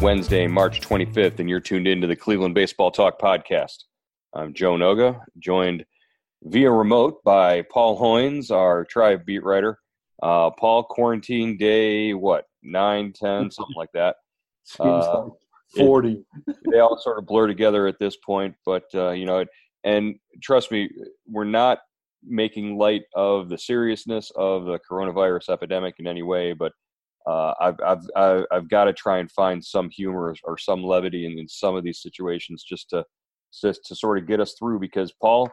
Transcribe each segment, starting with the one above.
Wednesday, March 25th, and you're tuned into the Cleveland Baseball Talk podcast. I'm Joe Noga, joined via remote by Paul Hoynes, our tribe beat writer. Uh, Paul, quarantine day, what, 9, 10, something like that. Uh, like 40. It, they all sort of blur together at this point, but, uh, you know, and trust me, we're not making light of the seriousness of the coronavirus epidemic in any way, but uh, I've, I've, I've, got to try and find some humor or some levity in, in some of these situations just to, just to sort of get us through because Paul,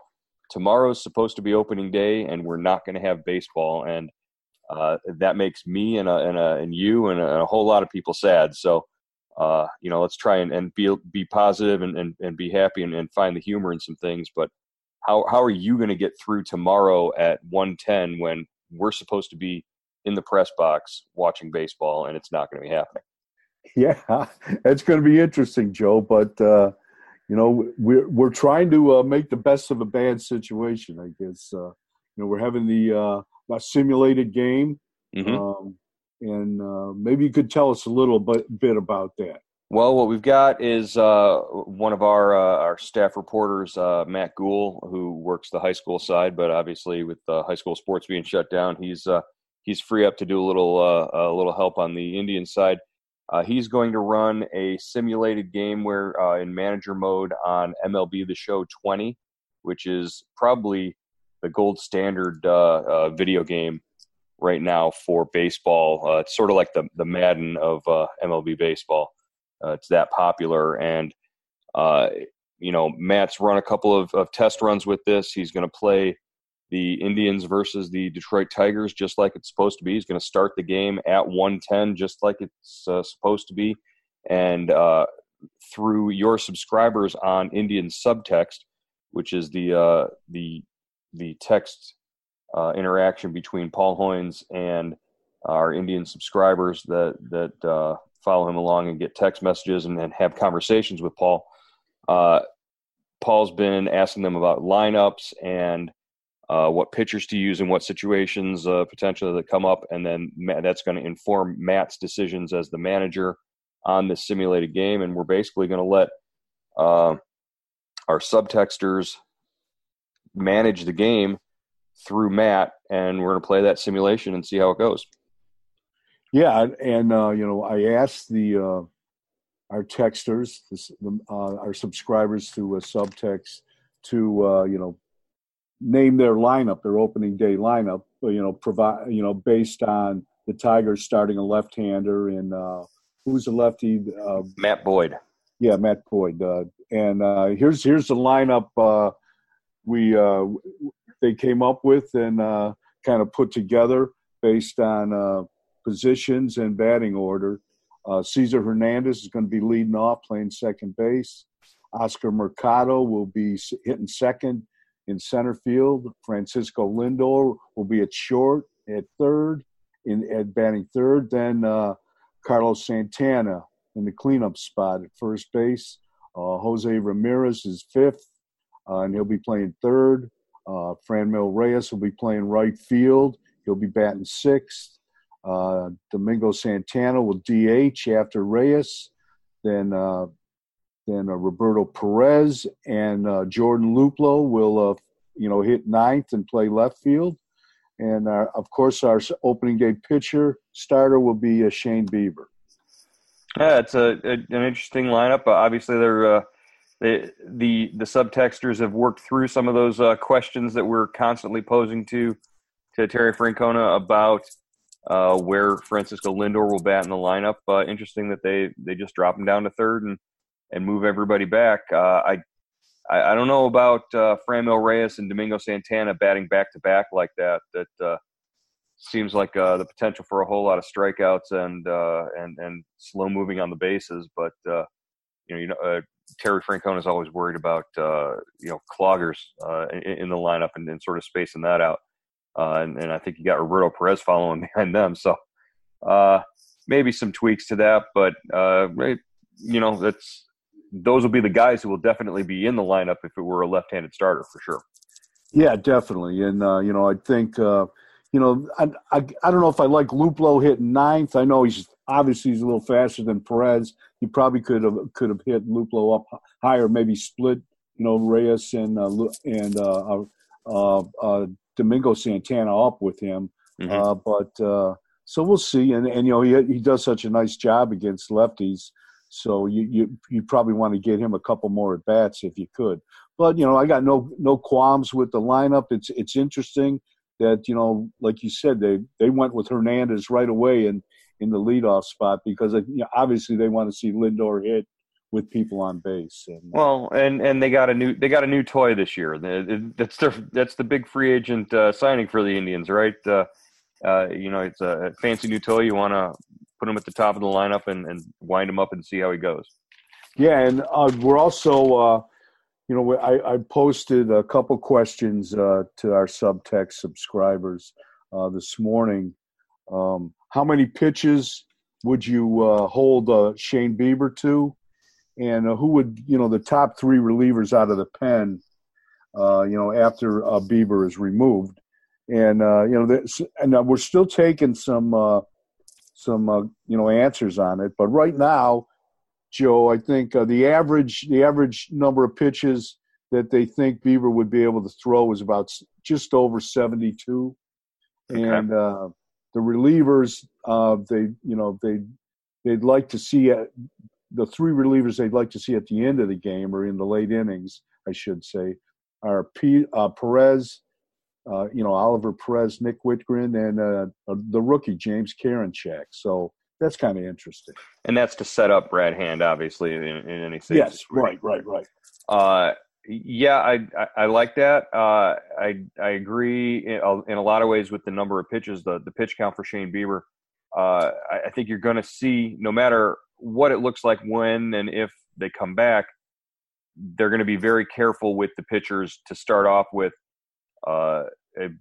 tomorrow's supposed to be opening day and we're not going to have baseball. And uh, that makes me and, a, and, a, and you and a, and a, whole lot of people sad. So, uh, you know, let's try and, and be, be positive and, and, and be happy and, and find the humor in some things. But how, how are you going to get through tomorrow at 110 when we're supposed to be in the press box watching baseball and it's not going to be happening? Yeah, it's going to be interesting, Joe. But, uh, you know, we're we're trying to uh, make the best of a bad situation. I guess uh, you know we're having the uh, simulated game, mm-hmm. um, and uh, maybe you could tell us a little bit bit about that. Well, what we've got is uh, one of our uh, our staff reporters, uh, Matt Gould, who works the high school side, but obviously with uh, high school sports being shut down, he's uh, he's free up to do a little uh, a little help on the Indian side. Uh, he's going to run a simulated game where uh, in manager mode on MLB The Show 20, which is probably the gold standard uh, uh, video game right now for baseball. Uh, it's sort of like the the Madden of MLB baseball. it's that popular, and you know Matt's run a couple of, of test runs with this. He's going to play the Indians versus the Detroit Tigers, just like it's supposed to be. He's going to start the game at 110, just like it's uh, supposed to be. And uh, through your subscribers on Indian Subtext, which is the uh, the the text uh, interaction between Paul Hoynes and our Indian subscribers that that uh, follow him along and get text messages and, and have conversations with Paul. Uh, Paul's been asking them about lineups and uh, what pitchers to use in what situations uh, potentially that come up, and then that's going to inform Matt's decisions as the manager on this simulated game. And we're basically going to let uh, our subtexters manage the game through Matt, and we're going to play that simulation and see how it goes. Yeah, and uh, you know, I asked the uh, our texters, the, uh, our subscribers through a subtext, to you know name their lineup, their opening day lineup, you know, provide, you know, based on the Tigers starting a left-hander and uh, who's the lefty? Uh, Matt Boyd. Yeah, Matt Boyd. Uh, and uh, here's here's the lineup uh, we uh, they came up with and uh, kind of put together based on uh, positions and batting order. Uh, Cesar Hernandez is going to be leading off, playing second base. Oscar Mercado will be hitting second in center field. Francisco Lindor will be at short, at third, in at batting third. Then uh, Carlos Santana in the cleanup spot at first base. Uh, Jose Ramirez is fifth, uh, and he'll be playing third. Uh, Franmil Reyes will be playing right field. He'll be batting sixth. Uh, Domingo Santana will DH after Reyes. then uh, then uh, Roberto Perez and uh, Jordan Luplow will, uh, you know, hit ninth and play left field. And our, of course, our opening day pitcher starter will be Shane Bieber. Yeah, it's a, a an interesting lineup. Obviously, they're they, the the subtexters have worked through some of those uh, questions that we're constantly posing to to Terry Francona about uh, where Francisco Lindor will bat in the lineup. Uh, interesting that they they just drop him down to third and and move everybody back. Uh, I, I, don't know about uh, Franmil Reyes and Domingo Santana batting back to back like that. That uh, seems like uh, the potential for a whole lot of strikeouts and uh, and and slow moving on the bases. But uh, you know, you know, Terry Francona is always worried about you know cloggers in, in, the lineup and, and, sort of spacing that out. And, and, I think you got Roberto Perez following behind them, so maybe some tweaks to that. But you know, that's those will be the guys who will definitely be in the lineup if it were a left-handed starter for sure. Yeah, definitely. And uh, you know, I think uh, you know, I, I, I don't know if I like Luplow hitting ninth. I know he's obviously he's a little faster than Perez. He probably could have could have hit Luplow up higher, maybe split you know Reyes and uh, and uh, uh, uh, Domingo Santana up with him. Mm-hmm. Uh, but uh, so we'll see. And and you know he he does such a nice job against lefties. So you you you probably want to get him a couple more at bats if you could. But you know I got no no qualms with the lineup. It's it's interesting that you know like you said they they went with Hernandez right away and in the leadoff spot because you know, obviously they want to see Lindor hit with people on base. And, uh, well, and and they got a new they got a new toy this year. That's their that's the big free agent uh, signing for the Indians, right? Uh, uh, you know, it's a fancy new toy. You want to put him at the top of the lineup and, and wind him up and see how he goes. Yeah, and uh, we're also, uh, you know, I, I, posted a couple questions uh, to our subtext subscribers uh, this morning. Um, how many pitches would you uh, hold uh, Shane Bieber to? And who would, you know, the top three relievers out of the pen, you know, after Bieber is removed? And, you know, and we're still taking some some uh, you know answers on it. But right now, Joe, I think uh, the average the average number of pitches that they think Bieber would be able to throw is about just over seventy two, okay. and uh, the relievers uh, they you know they they'd like to see at, the three relievers they'd like to see at the end of the game or in the late innings, I should say, are P, uh, Perez, uh, you know, Oliver Perez, Nick Wittgren, and uh, uh the rookie James Karinchak. So that's kind of interesting. And that's to set up Brad Hand, obviously, in, in any stage. Yes, right, right, right. Uh, yeah, I, I, I like that. Uh, I I agree in a, in a, lot of ways with the number of pitches, the the pitch count for Shane Bieber. Uh, I, I think you're going to see, no matter what it looks like when and if they come back, they're going to be very careful with the pitchers to start off with uh,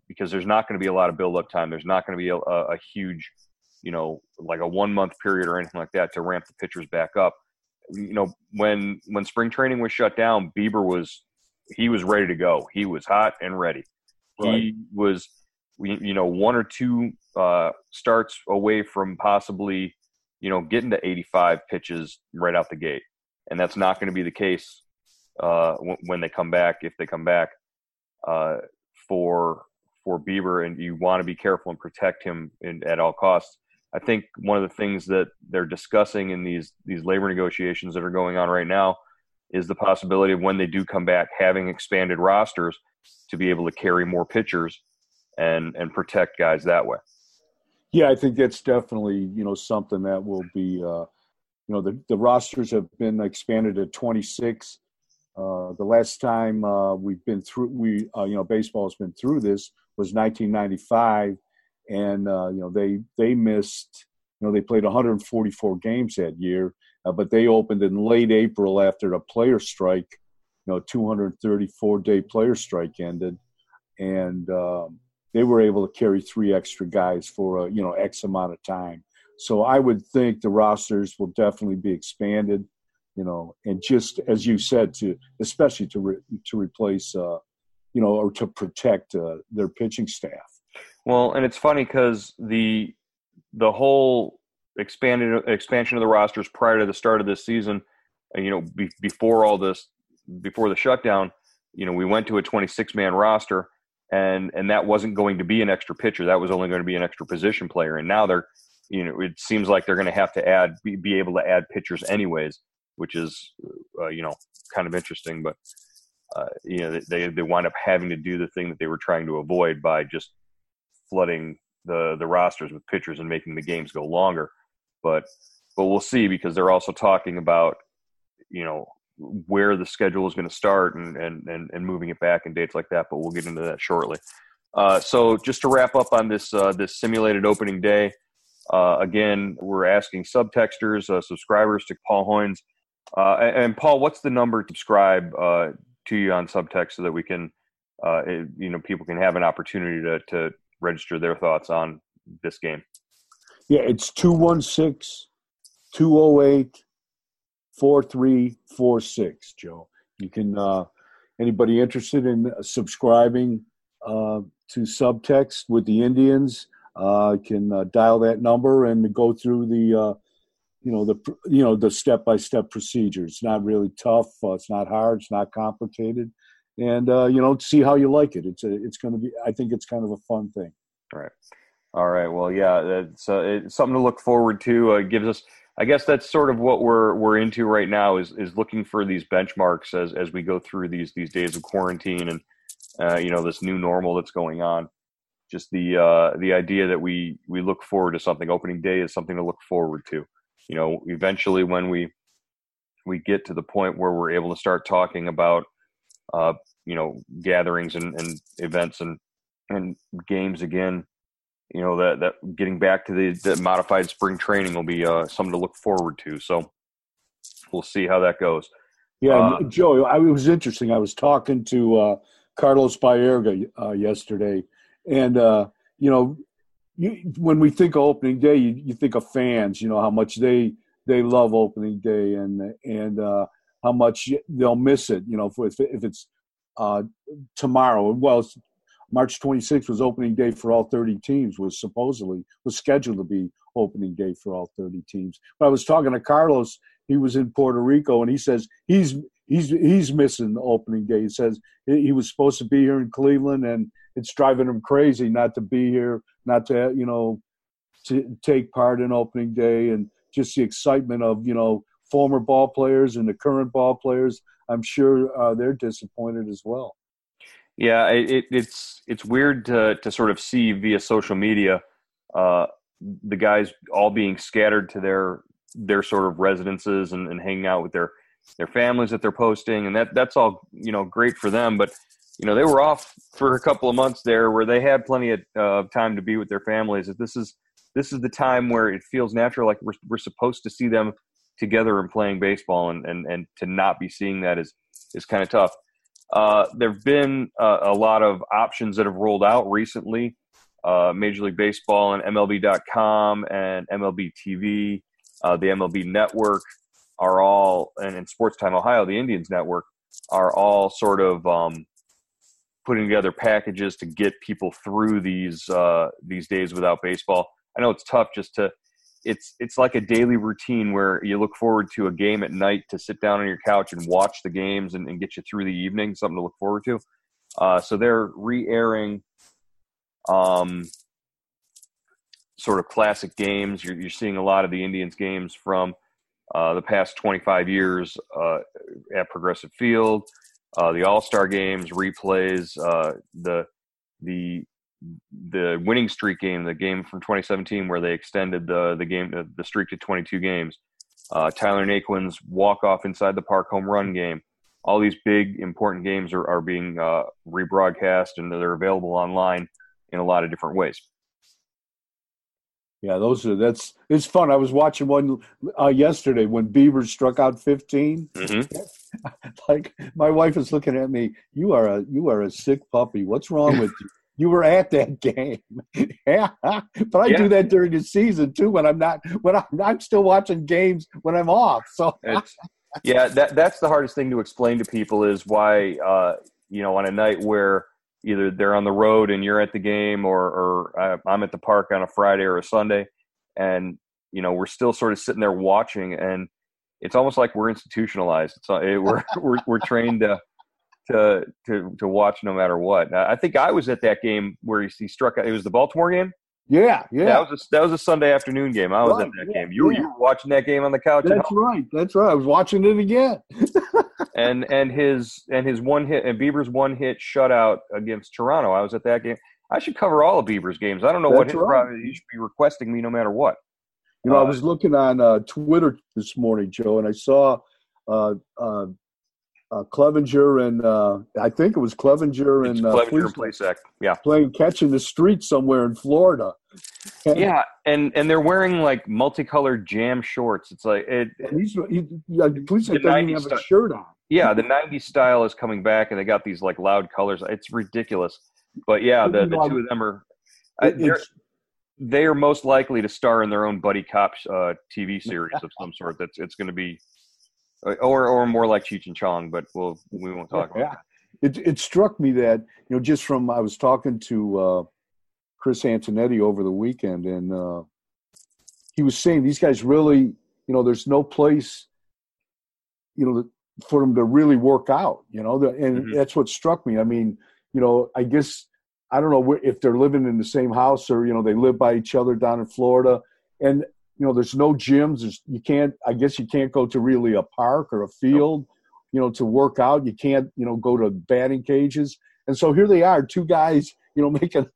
because there's not going to be a lot of build up time. There's not going to be a, a, huge, you know, like a one month period or anything like that to ramp the pitchers back up. You know, when when spring training was shut down, Bieber was he was ready to go. He was hot and ready. Right. He was, you know, one or two uh, starts away from possibly, you know, getting to 85 pitches right out the gate, and that's not going to be the case uh, when they come back if they come back. Uh, for for Bieber, and you want to be careful and protect him in, at all costs. I think one of the things that they're discussing in these these labor negotiations that are going on right now is the possibility of when they do come back having expanded rosters to be able to carry more pitchers and and protect guys that way. Yeah, I think that's definitely you know something that will be uh, you know the the rosters have been expanded to 26 uh, the last time uh, we've been through, we uh, you know, baseball has been through this was 1995, and uh, you know they they missed, you know, they played 144 games that year, uh, but they opened in late April after the player strike, you know, 234 day player strike ended, and um, they were able to carry three extra guys for a you know X amount of time. So I would think the rosters will definitely be expanded you know, and just as you said, to especially to re, to replace, uh, you know, or to protect uh, their pitching staff. Well, and it's funny because the the whole expanded expansion of the rosters prior to the start of this season, you know, be, before all this, before the shutdown, you know, we went to a 26 man roster and, and that wasn't going to be an extra pitcher. That was only going to be an extra position player. And now they're, you know, it seems like they're going to have to add, be, be able to add pitchers anyways, which is, uh, you know, kind of interesting, but, uh, you know, they, they wind up having to do the thing that they were trying to avoid by just flooding the, the rosters with pitchers and making the games go longer. But, but we'll see because they're also talking about, you know, where the schedule is going to start and, and, and, and moving it back and dates like that, but we'll get into that shortly. Uh, so just to wrap up on this, uh, this simulated opening day, uh, again, we're asking subtexters, uh, subscribers to Paul Hoynes. Uh, and, and, Paul, what's the number to subscribe uh, to you on subtext so that we can, it, you know, people can have an opportunity to, to register their thoughts on this game? Yeah, it's 216 208 4346, Joe. You can, uh, anybody interested in subscribing uh, to subtext with the Indians uh, can uh, dial that number and go through the, uh, you know, the, you know, the step by step procedure. It's not really tough. Uh, it's not hard. It's not complicated. And, uh, you know, see how you like it. It's a, it's going to be, I think it's kind of a fun thing. All right. All right. Well, yeah, it's, uh, it's something to look forward to. Uh, gives us, I guess that's sort of what we're we're into right now is is looking for these benchmarks as as we go through these these days of quarantine and uh, you know this new normal that's going on. Just the uh, the idea that we we look forward to something. Opening day is something to look forward to. You know, eventually when we we get to the point where we're able to start talking about uh, you know gatherings and, and events and and games again you know that that getting back to the, the modified spring training will be uh, something to look forward to. So we'll see how that goes. Yeah, uh, Joe, I, it was interesting. I was talking to uh, Carlos Baerga uh, yesterday, and uh, you know, you, when we think of opening day, you, you, think of fans. You know how much they they love opening day, and and uh, how much they'll miss it. You know, if, if it's tomorrow. Well, March 26th was opening day for all 30 teams. Was supposedly was scheduled to be opening day for all 30 teams. But I was talking to Carlos. He was in Puerto Rico, and he says he's he's he's missing the opening day. He says he was supposed to be here in Cleveland, and it's driving him crazy not to be here, not to you know to take part in opening day, and just the excitement of you know former ball players and the current ball players. I'm sure uh, they're disappointed as well. Yeah, it, it's it's weird to to sort of see via social media uh, the guys all being scattered to their their sort of residences and, and hanging out with their their families that they're posting, and that that's all you know great for them. But you know they were off for a couple of months there where they had plenty of uh, time to be with their families. This is this is the time where it feels natural, like we're we're supposed to see them together and playing baseball, and and and to not be seeing that is is kind of tough. Uh, there have been uh, a lot of options that have rolled out recently. Uh, Major League Baseball and MLB.com and MLB TV, uh, the MLB Network are all, and Sports Time Ohio, the Indians Network are all sort of um, putting together packages to get people through these uh, these days without baseball. I know it's tough just to it's it's like a daily routine where you look forward to a game at night to sit down on your couch and watch the games and, and get you through the evening. Something to look forward to. Uh, so they're re-airing um, sort of classic games. You're, you're, seeing a lot of the Indians games from uh, the past 25 years uh, at Progressive Field. Uh, the All Star games, replays, uh, the the the winning streak game, the game from 2017 where they extended the the game the streak to 22 games. Uh, Tyler Naquin's walk off inside the park home run game. All these big important games are are being uh, rebroadcast and they're available online in a lot of different ways. Yeah, those are that's it's fun. I was watching one uh, yesterday when Bieber struck out 15. Mm-hmm. like my wife is looking at me. You are a you are a sick puppy. What's wrong with you? you were at that game. yeah, but I yeah. do that during the season too. When I'm not, when I'm, I'm still watching games when I'm off. So yeah, that that's the hardest thing to explain to people is why uh, you know on a night where either they're on the road and you're at the game, or or uh, I'm at the park on a Friday or a Sunday, and you know we're still sort of sitting there watching, and it's almost like we're institutionalized. It's it, eh, we're we're we're trained to to to to watch no matter what. I think I was at that game where he, he struck. It was the Baltimore game. Yeah, yeah. That was a, that was a Sunday afternoon game. I was Right, at that yeah, game. You, yeah. you were watching that game on the couch, That's right. That's right. I was watching it again. and and his and his one hit and Bieber's one hit shutout against Toronto. I was at that game. I should cover all of Bieber's games. I don't know what That's his right. problem. He should be requesting me no matter what. You know, I Uh, was looking on uh, Twitter this morning, Joe, and I saw uh, uh, uh, Clevinger and uh, I think it was Clevinger and uh, Clevinger and Yeah, playing catch in the street somewhere in Florida. And, yeah, and and they're wearing like multicolored jam shorts. It's like it. and he's he, yeah, The doesn't even 90s have a shirt on. Yeah, the '90s style is coming back, and they got these like loud colors. It's ridiculous. But yeah, the, the two of them are. I, It- they're, it's, they are most likely to star in their own buddy cop uh, TV series of some sort. That's it's going to be, uh, or or more like Cheech and Chong, but we'll we won't talk about Yeah. that. it it struck me that you know just from I was talking to uh, Chris Antonetti over the weekend, and uh, he was saying these guys really, you know, there's no place, you know, for them to really work out. You know, and Mhm. that's what struck me. I mean, you know, I guess I don't know where- if they're living in the same house or you know they live by each other down in Florida, and you know there's no gyms. There's you can't. I guess you can't go to really a park or a field you know, to work out. You can't, you know, go to batting cages. And so here they are, two guys, you know, making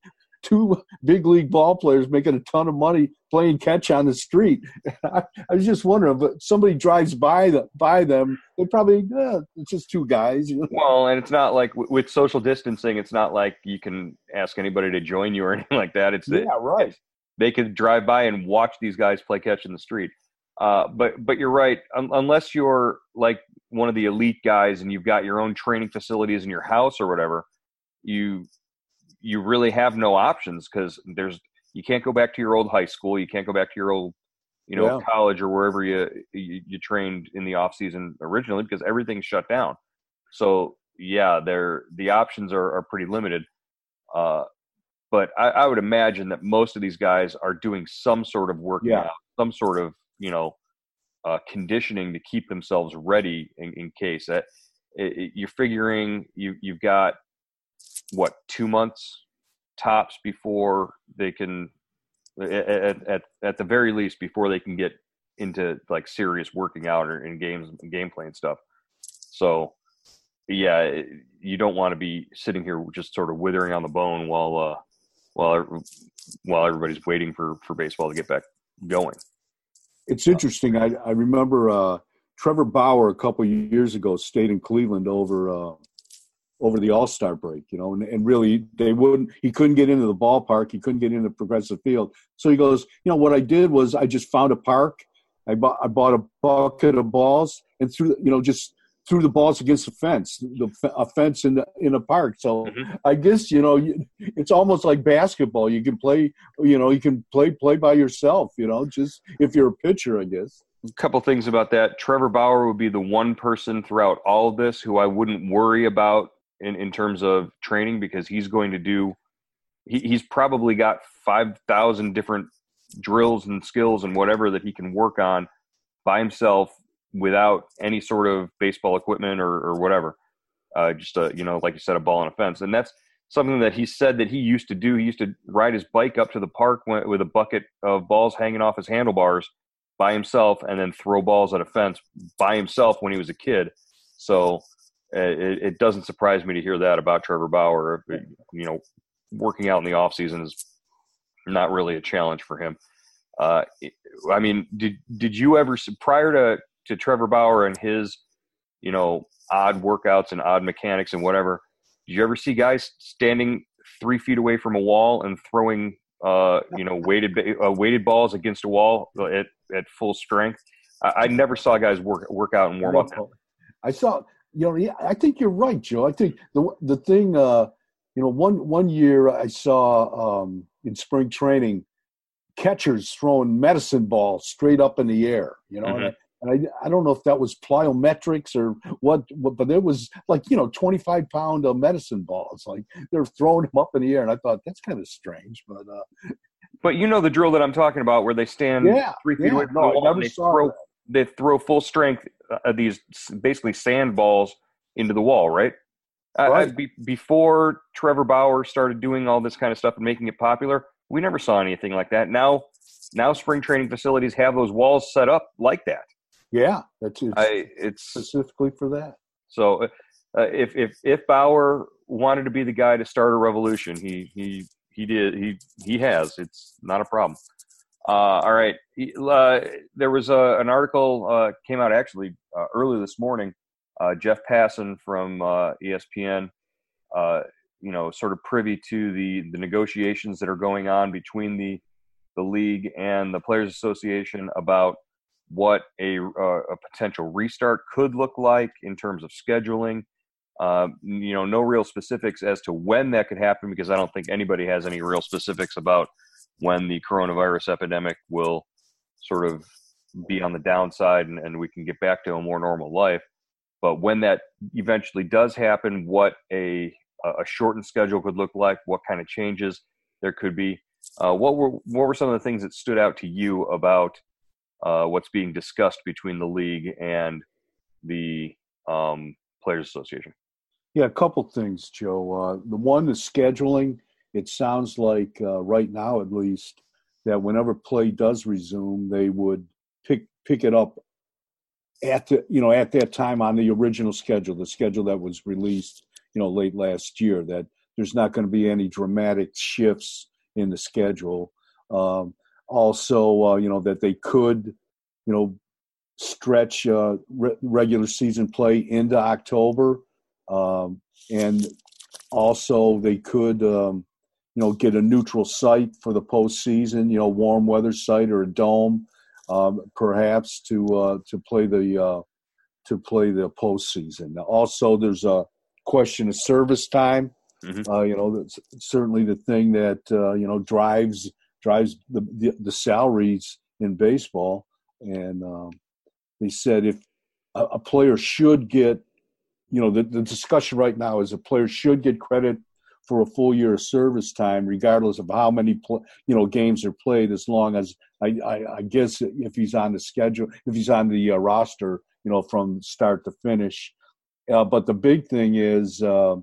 two big league ball players making a ton of money playing catch on the street. I, I was just wondering, but somebody drives by the, by them, they probably, eh, it's just two guys. Well, and it's not like with social distancing. It's not like you can ask anybody to join you or anything like that. It's Yeah, right. they could drive by and watch these guys play catch in the street. Uh, but but you're right. Un- unless you're like one of the elite guys and you've got your own training facilities in your house or whatever, you you really have no options because there's you can't go back to your old high school. You can't go back to your old you know Yeah. college or wherever you, you you trained in the off season originally because everything's shut down. So yeah, they're the options are, are pretty limited. Uh, but I, I would imagine that most of these guys are doing some sort of work Yeah. out, some sort of you know uh, conditioning to keep themselves ready in, in case that it, it- you're figuring you you've got what two months tops before they can at, at, at, the very least before they can get into like serious working out or in games gameplay and stuff. So yeah you don't want to be sitting here just sort of withering on the bone while uh while while everybody's waiting for for baseball to get back going. It's interesting. I, I remember uh, Trevor Bauer a couple years ago stayed in Cleveland over uh, over the All Star break, you know, and, and really they wouldn't. He couldn't get into the ballpark. He couldn't get into Progressive Field. So he goes, you know, what I did was I just found a park. I bought I bought a bucket of balls and threw, you know, just threw the balls against the fence, the a fence in the in a park. So Mhm. I guess you know you, it's almost like basketball. You can play, you know, you can play play by yourself. You know, just if you're a pitcher, I guess. a couple things about that. Trevor Bauer would be the one person throughout all of this who I wouldn't worry about in, in terms of training because he's going to do. He, he's probably got five thousand different drills and skills and whatever that he can work on by himself without any sort of baseball equipment or, or whatever. Uh, just a you know, like you said, a ball on a fence, and that's something that he said that he used to do. He used to ride his bike up to the park with a bucket of balls hanging off his handlebars by himself and then throw balls at a fence by himself when he was a kid. So it, it doesn't surprise me to hear that about Trevor Bauer. You know, working out in the off season is not really a challenge for him. Uh, I mean, did did you ever prior to to Trevor Bauer and his you know odd workouts and odd mechanics and whatever? Did you ever see guys standing three feet away from a wall and throwing uh, you know weighted uh, weighted balls against a wall at at full strength? I, I never saw guys work work out and warm up. I saw, you know, yeah, I think you're right, Joe. I think the the thing, uh, you know, one one year I saw um, in spring training catchers throwing medicine balls straight up in the air, you know, and, I, and I I don't know if that was plyometrics or what, what but it was like you know 25 pound uh, medicine balls, like they're throwing them up in the air, and I thought that's kind of strange, but uh, But you know the drill that I'm talking about, where they stand yeah, three feet yeah. away from no, the wall and they throw that. they throw full strength uh, these basically sand balls into the wall, right? Uh, Right. Uh, be, before Trevor Bauer started doing all this kind of stuff and making it popular, we never saw anything like that. Now, now spring training facilities have those walls set up like that. Yeah, that's it's I it's specifically for that. so uh, uh, if if if Bauer wanted to be the guy to start a revolution, he he he did he he has. It's not a problem. Uh, all right, uh, there was a, an article uh, came out actually uh, this morning. Uh, Jeff Passan from uh, ESPN, uh, you know, sort of privy to the the negotiations that are going on between the the league and the Players Association about what a, uh, a potential restart could look like in terms of scheduling. Uh, you know, no real specifics as to when that could happen because I don't think anybody has any real specifics about when the coronavirus epidemic will sort of be on the downside and, and we can get back to a more normal life. But when that eventually does happen, what a a shortened schedule could look like, what kind of changes there could be. Uh, what were what were some of the things that stood out to you about uh, what's being discussed between the league and the um, Players Association? Yeah, a couple things, Joe. Uh, the one is scheduling. It sounds like uh, right now, at least, that whenever play does resume, they would pick it up at the you know at that time on the original schedule, the schedule that was released you know late last year. That there's not going to be any dramatic shifts in the schedule. Um, also, uh, you know that they could you know stretch uh, re- regular season play into October. Um, and also they could um, you know get a neutral site for the postseason, you know, warm weather site or a dome, um, perhaps to uh, to play the uh, to play the postseason. Also, there's a question of service time. Mhm. Uh, you know, that's certainly the thing that uh, you know drives drives the, the the salaries in baseball. And um, they said if a, a player should get you know, the, the discussion right now is a player should get credit for a full year of service time, regardless of how many, pl- you know, games are played. As long as I, I, I guess if he's on the schedule, if he's on the uh, roster, you know, from start to finish. Uh, but the big thing is uh,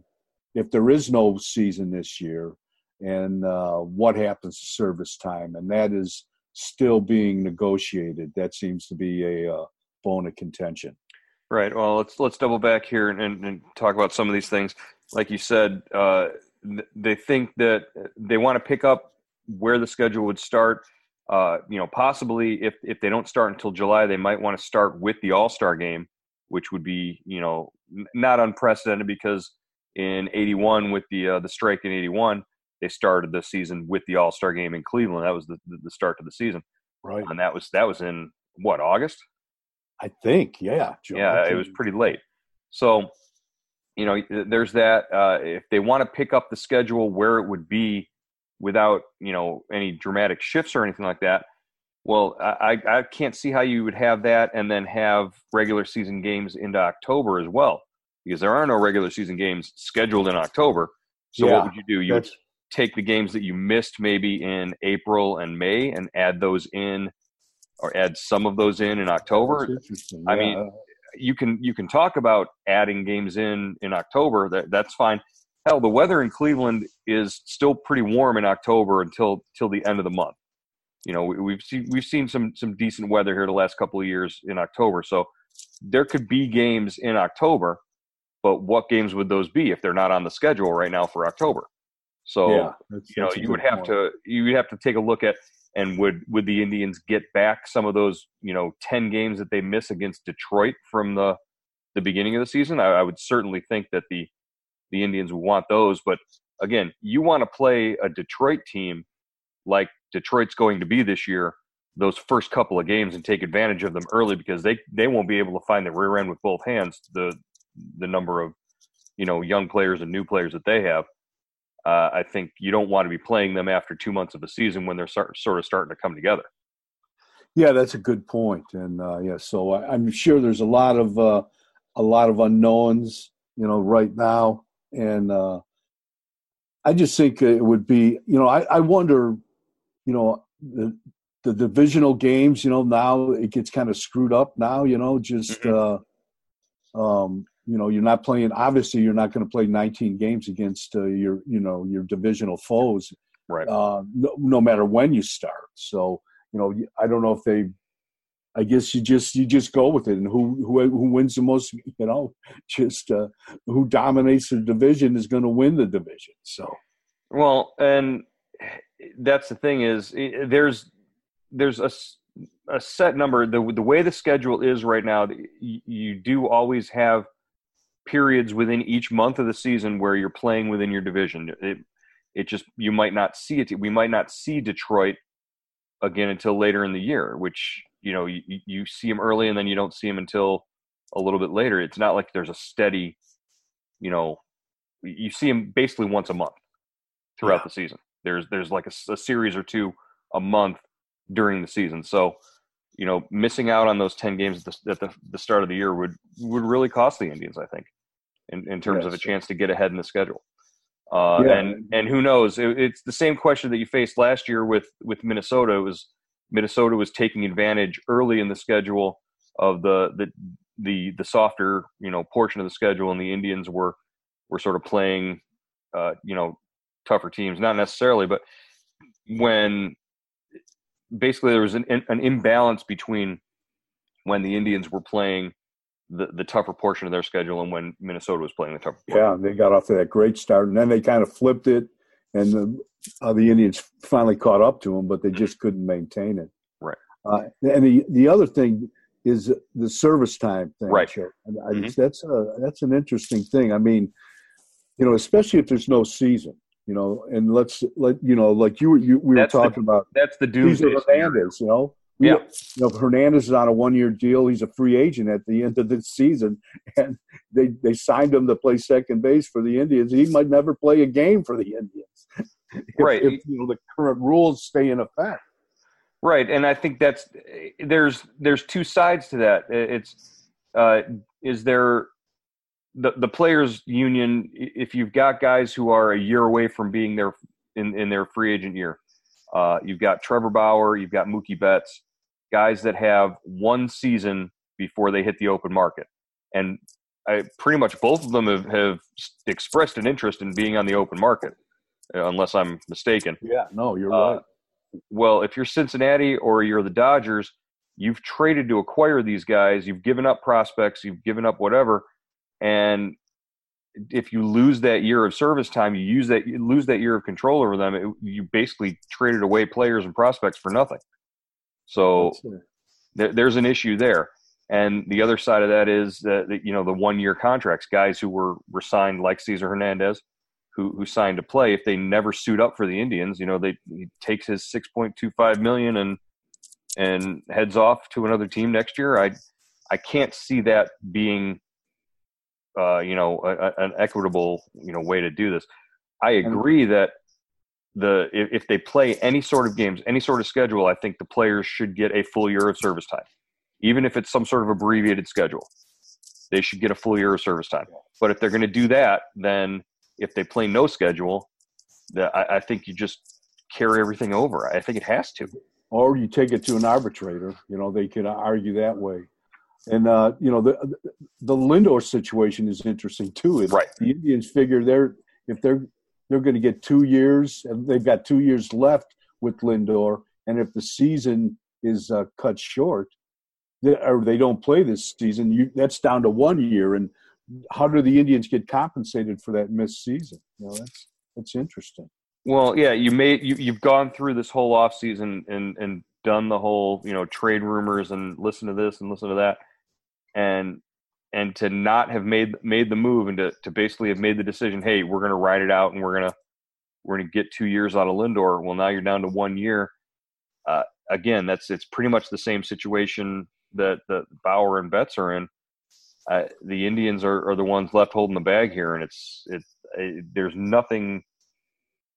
if there is no season this year, and uh, what happens to service time, and that is still being negotiated. That seems to be a uh, bone of contention. Right. Well, let's let's double back here and, and, talk about some of these things. Like you said, uh, they think that they want to pick up where the schedule would start. Uh, you know, possibly if if they don't start until July, they might want to start with the All Star game, which would be you know not unprecedented because in '81 with the uh, the strike in '81, they started the season with the All Star game in Cleveland. That was the, the start of the season, Right. and that was that was in what August. I think, yeah. Joe, yeah, it was pretty late. So, you know, there's that. Uh, if they want to pick up the schedule where it would be without, you know, any dramatic shifts or anything like that, well, I, I can't see how you would have that and then have regular season games into October as well, because there are no regular season games scheduled in October. So Yeah, what would you do? You would take the games that you missed maybe in April and May and add those in, or add some of those in in October. I mean, you can you can talk about adding games in in October. That that's fine. Hell, the weather in Cleveland is still pretty warm in October until till the end of the month. You know, we, we've seen we've seen some some decent weather here the last couple of years in October. So there could be games in October, but what games would those be if they're not on the schedule right now for October? So yeah, you know you would have point. to you would have to take a look at and would would the Indians get back some of those you know ten games that they miss against Detroit from the the beginning of the season? I, I would certainly think that the the Indians would want those, but again, you want to play a Detroit team like Detroit's going to be this year. Those first couple of games and take advantage of them early because they they won't be able to find the rear end with both hands. The the number of you know young players and new players that they have. Uh, I think you don't want to be playing them after two months of a season when they're start, sort of starting to come together. Yeah, that's a good point, and uh, yeah, so I, I'm sure there's a lot of uh, a lot of unknowns, you know, right now, and uh, I just think it would be, you know, I, I wonder, you know the the divisional games. You know now it gets kind of screwed up. Now you know just mm-hmm. uh, um, you know you're not playing. Obviously, you're not going to play 19 games against uh, your you know your divisional foes. Right. Uh, no, no matter when you start. So you know I don't know if they I guess you just you just go with it, and who who who wins the most, you know, just uh, who dominates the division is going to win the division. So, well, and that's the thing is there's there's a a set number. The the way the schedule is right now, you, you do always have periods within each month of the season where you're playing within your division. It it just you might not see it. We might not see Detroit again until later in the year, which you know you, you see them early and then you don't see them until a little bit later. It's not like there's a steady, you know, you see them basically once a month throughout yeah. the season. There's there's like a, a, series or two a month during the season. So, you know, missing out on those ten games at the, at the, the start of the year would would really cost the Indians, I think, in, in terms yes. of a chance to get ahead in the schedule. Uh, yeah. And and who knows? It, it's the same question that you faced last year with with Minnesota. It was Minnesota was taking advantage early in the schedule of the the the the softer you know portion of the schedule, and the Indians were were sort of playing uh, you know tougher teams. Not necessarily, but when basically there was an an imbalance between when the Indians were playing the, the tougher portion of their schedule and when Minnesota was playing the tougher. Yeah, they got off to that great start, and then they kind of flipped it, and the, uh, the Indians finally caught up to them, but they just couldn't maintain it. Right. Uh, and the the other thing is the service time thing. Right. I, mm-hmm. That's a that's an interesting thing. I mean, you know, especially if there's no season. You know, and let's let you know, like you you we that's were talking the, about. That's the doomsday. Hernandez, you know. Yeah. You know, Hernandez is on a one-year deal. He's a free agent at the end of the season, and they they signed him to play second base for the Indians. He might never play a game for the Indians, if, right? If you know the current rules stay in effect. Right, and I think that's there's there's two sides to that. It's uh, is there the the players union if you've got guys who are a year away from being there in in their free agent year. Uh, you've got Trevor Bauer, you've got Mookie Betts, guys that have one season before they hit the open market, and I, pretty much both of them have, have expressed an interest in being on the open market, unless I'm mistaken. Yeah, no, you're uh, right. Well, if you're Cincinnati or you're the Dodgers, you've traded to acquire these guys. You've given up prospects. You've given up whatever, and if you lose that year of service time, you use that you lose that year of control over them. It, you basically traded away players and prospects for nothing. So th- there's an issue there. And the other side of that is that you know the one year contracts, guys who were, were signed like Cesar Hernandez, who who signed to play. If they never suit up for the Indians, you know they he takes his six point two five million and and heads off to another team next year. I I can't see that being uh, you know a, an equitable you know way to do this. I agree that the if, if they play any sort of games, any sort of schedule, I think the players should get a full year of service time, even if it's some sort of abbreviated schedule. They should get a full year of service time. But if they're going to do that, then if they play no schedule, that I, I think you just carry everything over. I think it has to. Or you take it to an arbitrator. You know, they can argue that way. And uh, you know the the Lindor situation is interesting too. If Right. The Indians figure they're if they're they're going to get two years, they've got two years left with Lindor. And if the season is uh, cut short, they, or they don't play this season, you, that's down to one year. And how do the Indians get compensated for that missed season? You know, that's that's interesting. Well, yeah, you made you you've gone through this whole off season and and done the whole you know trade rumors and listen to this and listen to that and and to not have made made the move and to, to basically have made the decision, hey, we're going to ride it out and we're gonna we're gonna get two years out of Lindor. Well, now you're down to one year. Uh, again, that's it's pretty much the same situation that that Bauer and Betts are in. Uh, the Indians are, are the ones left holding the bag here, and it's it, it there's nothing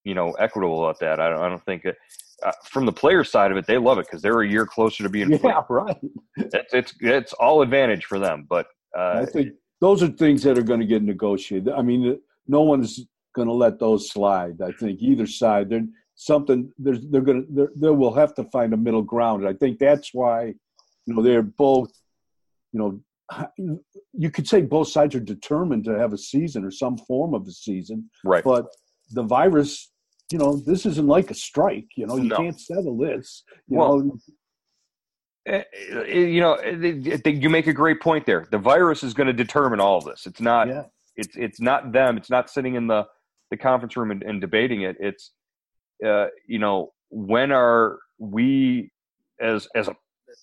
you know equitable about that. I don't, I don't think it, uh, from the player side of it, they love it because they're a year closer to being. Yeah, right. It's it's it's all advantage for them, but uh, I think those are things that are going to get negotiated. I mean, no one's going to let those slide. I think either side. They're, something. There's they're gonna they're, will have to find a middle ground. I think that's why you know they're both you know you could say both sides are determined to have a season or some form of a season right but the virus you know this isn't like a strike you know you No. can't settle this you Well, know you know eh, eh, you make a great point there. The virus is going to determine all of this. It's not yeah. it's it's not them. It's not sitting in the the conference room and, and debating it. It's uh, you know when are we as as a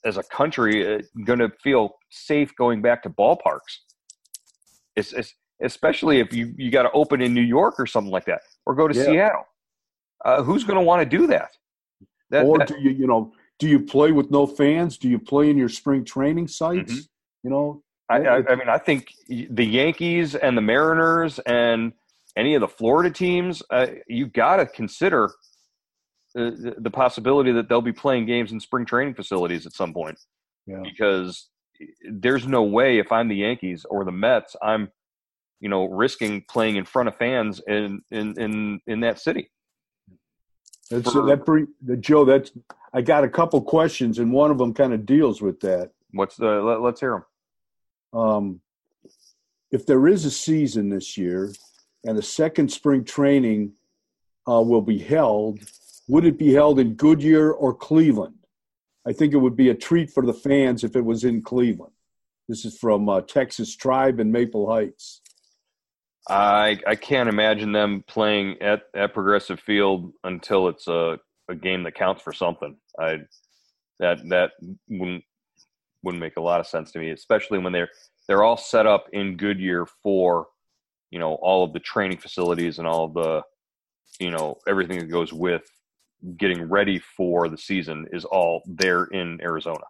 as a country uh, going to feel safe going back to ballparks? It's, it's especially if you you got to open in New York or something like that or go to Yeah. Seattle. Uh, who's going to want to do that, that, or that- do you you know do you play with no fans do you play in your spring training sites Mhm. you know I, I, I mean, I think the Yankees and the Mariners and any of the Florida teams, uh, you got to consider the, the possibility that they'll be playing games in spring training facilities at some point. Yeah. Because there's no way if I'm the Yankees or the Mets, I'm, you know, risking playing in front of fans in in in, in that city. That's, For- that bring the Joe. That's I got a couple questions, and one of them kind of deals with that. What's the? Let, let's hear them. Um, if there is a season this year, and a second spring training uh, will be held, would it be held in Goodyear or Cleveland? I think it would be a treat for the fans if it was in Cleveland. This is from uh, Texas Tribe in Maple Heights. I I can't imagine them playing at, at Progressive Field until it's a, a game that counts for something. I that that wouldn't wouldn't make a lot of sense to me, especially when they're they're all set up in Goodyear for you know all of the training facilities and all of the you know everything that goes with getting ready for the season is all there in Arizona.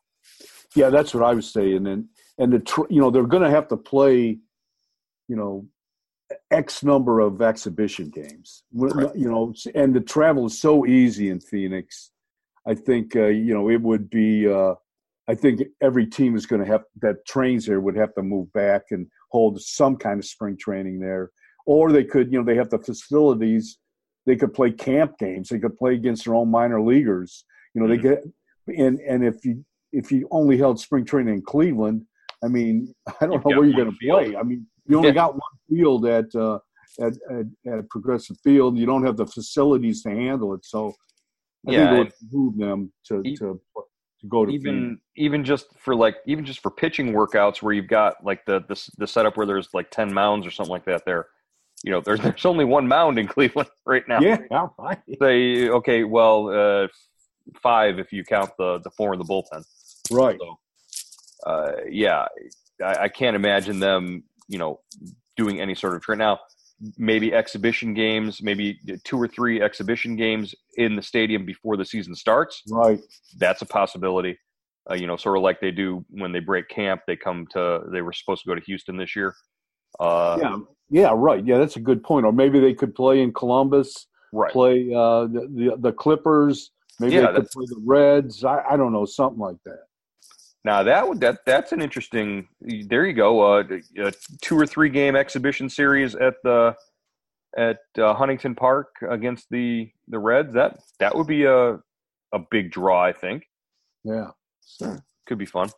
Yeah, that's what I was saying, and and the you know they're going to have to play, you know, x number of exhibition games. Right. You know, and the travel is so easy in Phoenix. I think uh, you know it would be. Uh, I think every team is going to have that trains there would have to move back and hold some kind of spring training there, or they could you know they have the facilities. They could play camp games. They could play against their own minor leaguers. You know, they get and and if you if you only held spring training in Cleveland, I mean, I don't You've know where you're going to play. I mean, you only Yeah. got one field at, uh, at at at Progressive Field. You don't have the facilities to handle it, so I Yeah, think it would move them to E- to to go to even even just for like even just for pitching workouts where you've got like the the, the setup where there's like 10 mounds or something like that there you know there's there's only one mound in cleveland right now Yeah, right. say okay well uh five if you count the the four in the bullpen right. so uh yeah I, I can't imagine them you know doing any sort of train now maybe exhibition games maybe two or three exhibition games in the stadium before the season starts Right. that's a possibility. Uh, you know, sort of like they do when they break camp. They come to. They were supposed to go to Houston this year. Uh, Yeah. Yeah. Right. Yeah, that's a good point. Or maybe they could play in Columbus, right. play uh, the, the the Clippers. Maybe Yeah, they could play the Reds. I, I don't know, something like that. Now that would that that's an interesting. There you go. Uh, a two or three game exhibition series at the at uh, Huntington Park against the the Reds. That that would be a a big draw. I think Yeah. could be fun.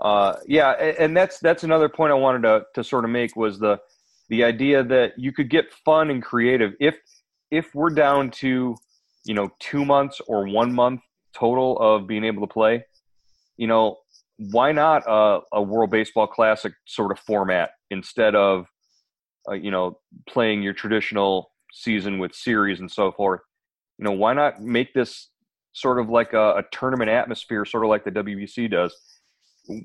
Uh, yeah, a- and that's that's another point I wanted to to sort of make was the the idea that you could get fun and creative if if we're down to you know two months or one month total of being able to play. You know, why not a, a World Baseball Classic sort of format instead of uh, you know playing your traditional season with series and so forth? You know, why not make this sort of like a, a tournament atmosphere, sort of like the WBC does.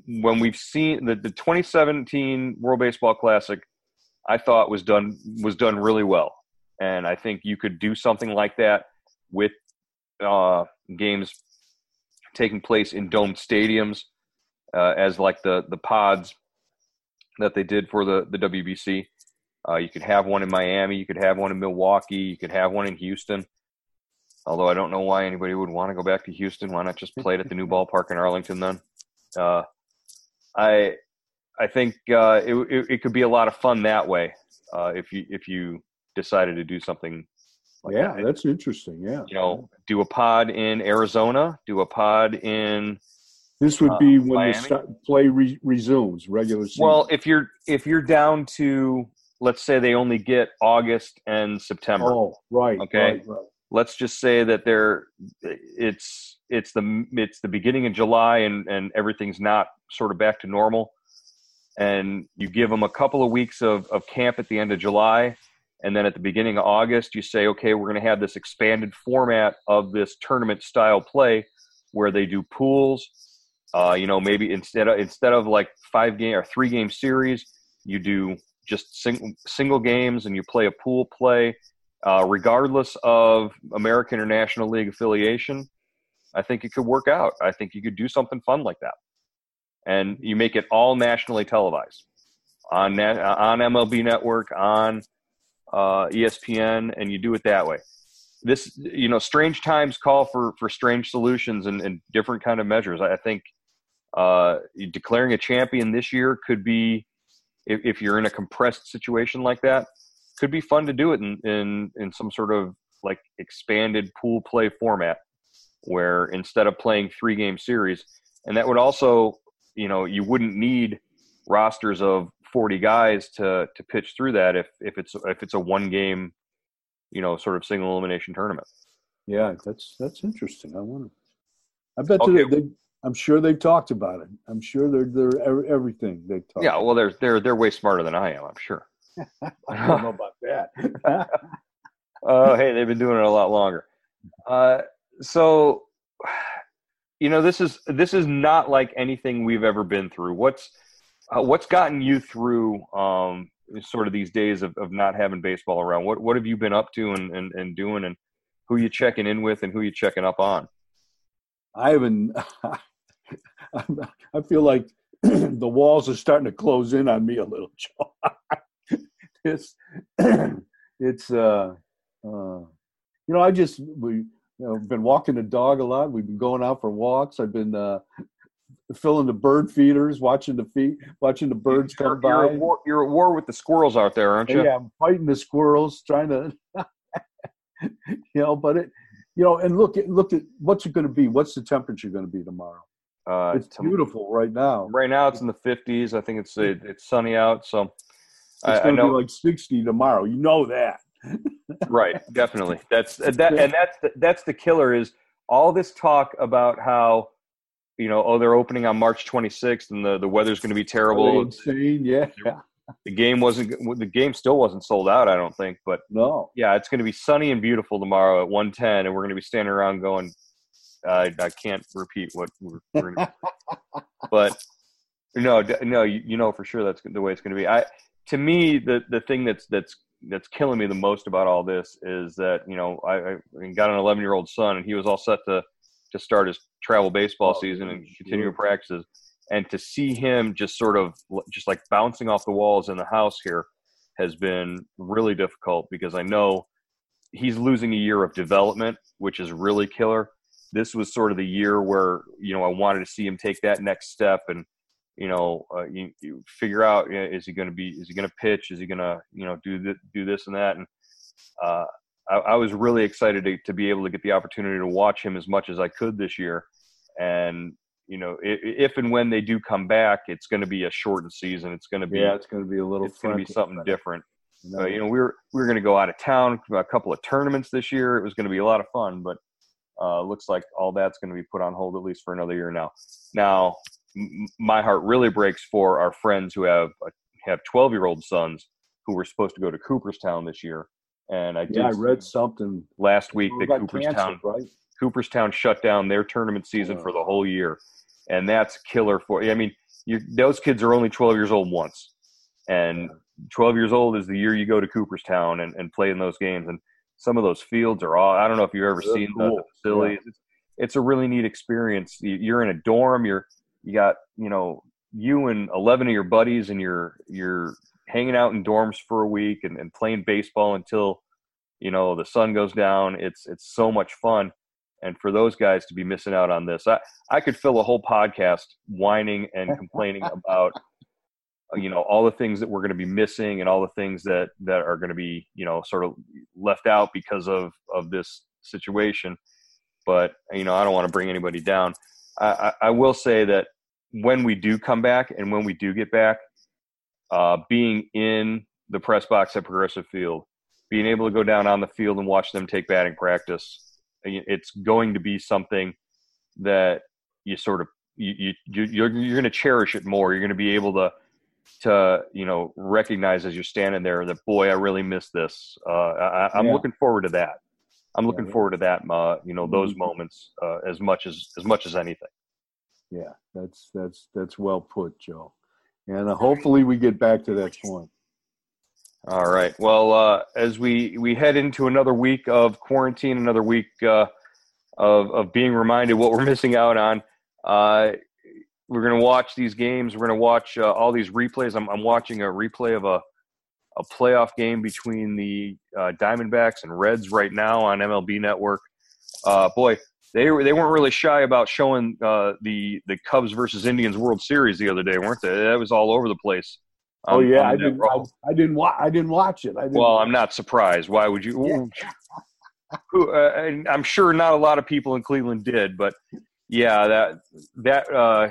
When we've seen the, the 2017 World Baseball Classic, I thought was done was done really well, and I think you could do something like that with uh, games taking place in domed stadiums, uh, as like the the pods that they did for the the WBC. Uh, you could have one in Miami, you could have one in Milwaukee, you could have one in Houston. Although I don't know why anybody would want to go back to Houston. Why not just play it at the new ballpark in Arlington then? Uh, I I think uh, it, it it could be a lot of fun that way uh, if you if you decided to do something like yeah, that. that's interesting. Yeah, you know, do a pod in Arizona, do a pod in this would uh, be when Miami? the start, play re- resumes regular season. Well, if you're if you're down to let's say they only get August and September. oh, right. Okay. right, right. Let's just say that they're it's it's the it's the beginning of July and and everything's not sort of back to normal. And you give them a couple of weeks of, of camp at the end of July, and then at the beginning of August, you say, okay, we're going to have this expanded format of this tournament style play, where they do pools. Uh, you know, maybe instead of instead of like five game or three game series, you do just sing, single games and you play a pool play, uh, regardless of American or National League affiliation. I think it could work out. I think you could do something fun like that, and you make it all nationally televised on on MLB Network on uh, ESPN, and you do it that way. This, you know, strange times call for for strange solutions and, and different kind of measures. I think uh, declaring a champion this year could be, if, if you're in a compressed situation like that, could be fun to do it in, in in some sort of like expanded pool play format, where instead of playing three game series, and that would also, you know, you wouldn't need rosters of 40 guys to to pitch through that if if it's if it's a one game you know sort of single elimination tournament Yeah, that's that's interesting. I wonder. I bet Okay. they. I'm sure they've talked about it. I'm sure they're they're ev- everything they've talked. yeah well they're they're they're way smarter than i am i'm sure I don't know about that. oh hey they've been doing it a lot longer uh so you know this is this is not like anything we've ever been through what's uh, what's gotten you through um sort of these days of, of not having baseball around what what have you been up to and, and and doing and who you checking in with and who you checking up on I haven't. I feel like the walls are starting to close in on me a little, Joe. it's it's uh, uh, you know I just we you know been walking the dog a lot. We've been going out for walks. I've been uh, filling the bird feeders, watching the feet, watching the birds you're, come you're by. at war, you're at war with the squirrels out there aren't you Yeah, I'm fighting the squirrels, trying to, you know. But it, you know, and look at look at what's it going to be? What's the temperature going to be tomorrow? uh, it's beautiful right now. right now it's in the 50s i think it's it, it's sunny out so It's going to be like 60 tomorrow. You know that. right definitely that's that and that's the, that's the killer is all this talk about how you know oh they're opening on march 26th and the, the weather's going to be terrible insane? Yeah. The game wasn't the game still wasn't sold out i don't think but No. yeah it's going to be sunny and beautiful tomorrow at 110 and we're going to be standing around going i, I can't repeat what we're, we're gonna but no no you, you know for sure that's the way it's going to be. I to me the the thing that's that's that's killing me the most about all this is that you know I, I got an 11 year old son and he was all set to to start his travel baseball Oh, season and continue practices and to see him just sort of just like bouncing off the walls in the house here has been really difficult because I know he's losing a year of development, which is really killer. This was sort of the year where you know I wanted to see him take that next step and you know uh, you, you figure out you know, is he going to be is he going to pitch? Is he going to you know do th- do this and that? And uh, I, I was really excited to, to be able to get the opportunity to watch him as much as I could this year. And you know if, if and when they do come back it's going to be a shortened season it's going to be Yeah, it's going to be a little. it's going to be something different you know, uh, you know, we were we were going to go out of town a couple of tournaments this year. It was going to be a lot of fun, but uh, looks like all that's going to be put on hold at least for another year now. Now, m- my heart really breaks for our friends who have uh, have twelve year old sons who were supposed to go to Cooperstown this year, and I did yeah, I read something. last week that Cooperstown right? Cooperstown shut down their tournament season for the whole year, and that's killer for. I mean, you, those kids are only 12 years old once, and 12 years old is the year you go to Cooperstown and, and play in those games. And some of those fields are all. I don't know if you've ever They're seen the, the cool. facilities. It's, it's a really neat experience. You, you're in a dorm. You're you got you know you and 11 of your buddies, and you're you're hanging out in dorms for a week and, and playing baseball until you know the sun goes down. It's it's so much fun and for those guys to be missing out on this i i could fill a whole podcast whining and complaining about you know all the things that we're going to be missing and all the things that that are going to be you know sort of left out because of of this situation. But you know i don't want to bring anybody down. I, I, I will say that when we do come back and when we do get back uh, being in the press box at progressive field being able to go down on the field and watch them take batting practice it's going to be something that you sort of you, you you're you're going to cherish it more you're going to be able to to you know recognize as you're standing there that boy, I really miss this. Uh, I, am yeah. looking forward to that. I'm looking yeah. forward to that. Uh, you know those mm-hmm. moments uh, as much as as much as anything. Yeah, that's that's that's well put, Joe. And uh, hopefully we get back to that point. All right. Well, uh, as we we head into another week of quarantine, another week uh, of of being reminded what we're missing out on we're going to watch these games. We're going to watch uh, all these replays. I'm, I'm, watching a replay of a, a playoff game between the uh, Diamondbacks and Reds right now on MLB Network. Uh, boy, they were they weren't really shy about showing uh, the the Cubs versus Indians World Series the other day, weren't they? That was all over the place. Oh yeah, I didn't. I, I, didn't watch. I didn't watch it. Didn't well, I'm not surprised. Why would you? Who, uh, I'm sure not a lot of people in Cleveland did, but yeah, that that uh,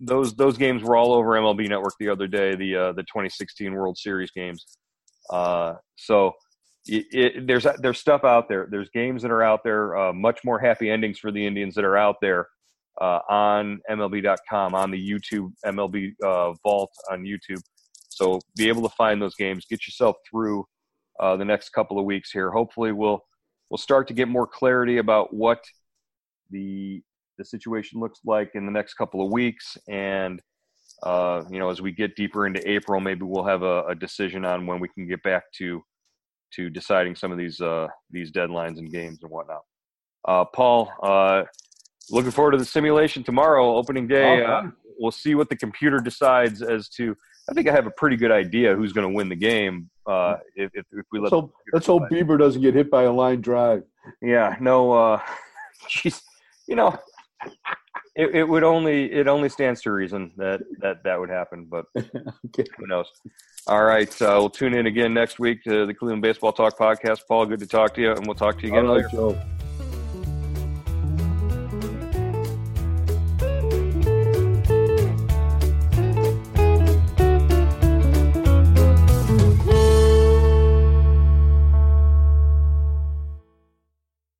those those games were all over MLB Network the other day. The uh, the 2016 World Series games. Uh, so it, it, there's there's stuff out there. There's games that are out there. Uh, much more happy endings for the Indians that are out there uh, on MLB.com on the YouTube MLB uh, Vault on YouTube. So be able to find those games. Get yourself through the next couple of weeks here. Hopefully, we'll we'll start to get more clarity about what the the situation looks like in the next couple of weeks. And, uh, you know, as we get deeper into April, maybe we'll have a, a decision on when we can get back to to deciding some of these uh, these deadlines and games and whatnot. Uh, Paul, uh, looking forward to the simulation tomorrow, opening day. Uh, we'll see what the computer decides as to. I think I have a pretty good idea who's going to win the game uh, if, if, if we let. So let's hope Bieber doesn't get hit by a line drive. Yeah, no. Uh, she's, you know, it, it would only it only stands to reason that that that would happen, but okay. who knows? All right, uh, we'll tune in again next week to the Cleveland Baseball Talk podcast. Paul, good to talk to you, and we'll talk to you again later.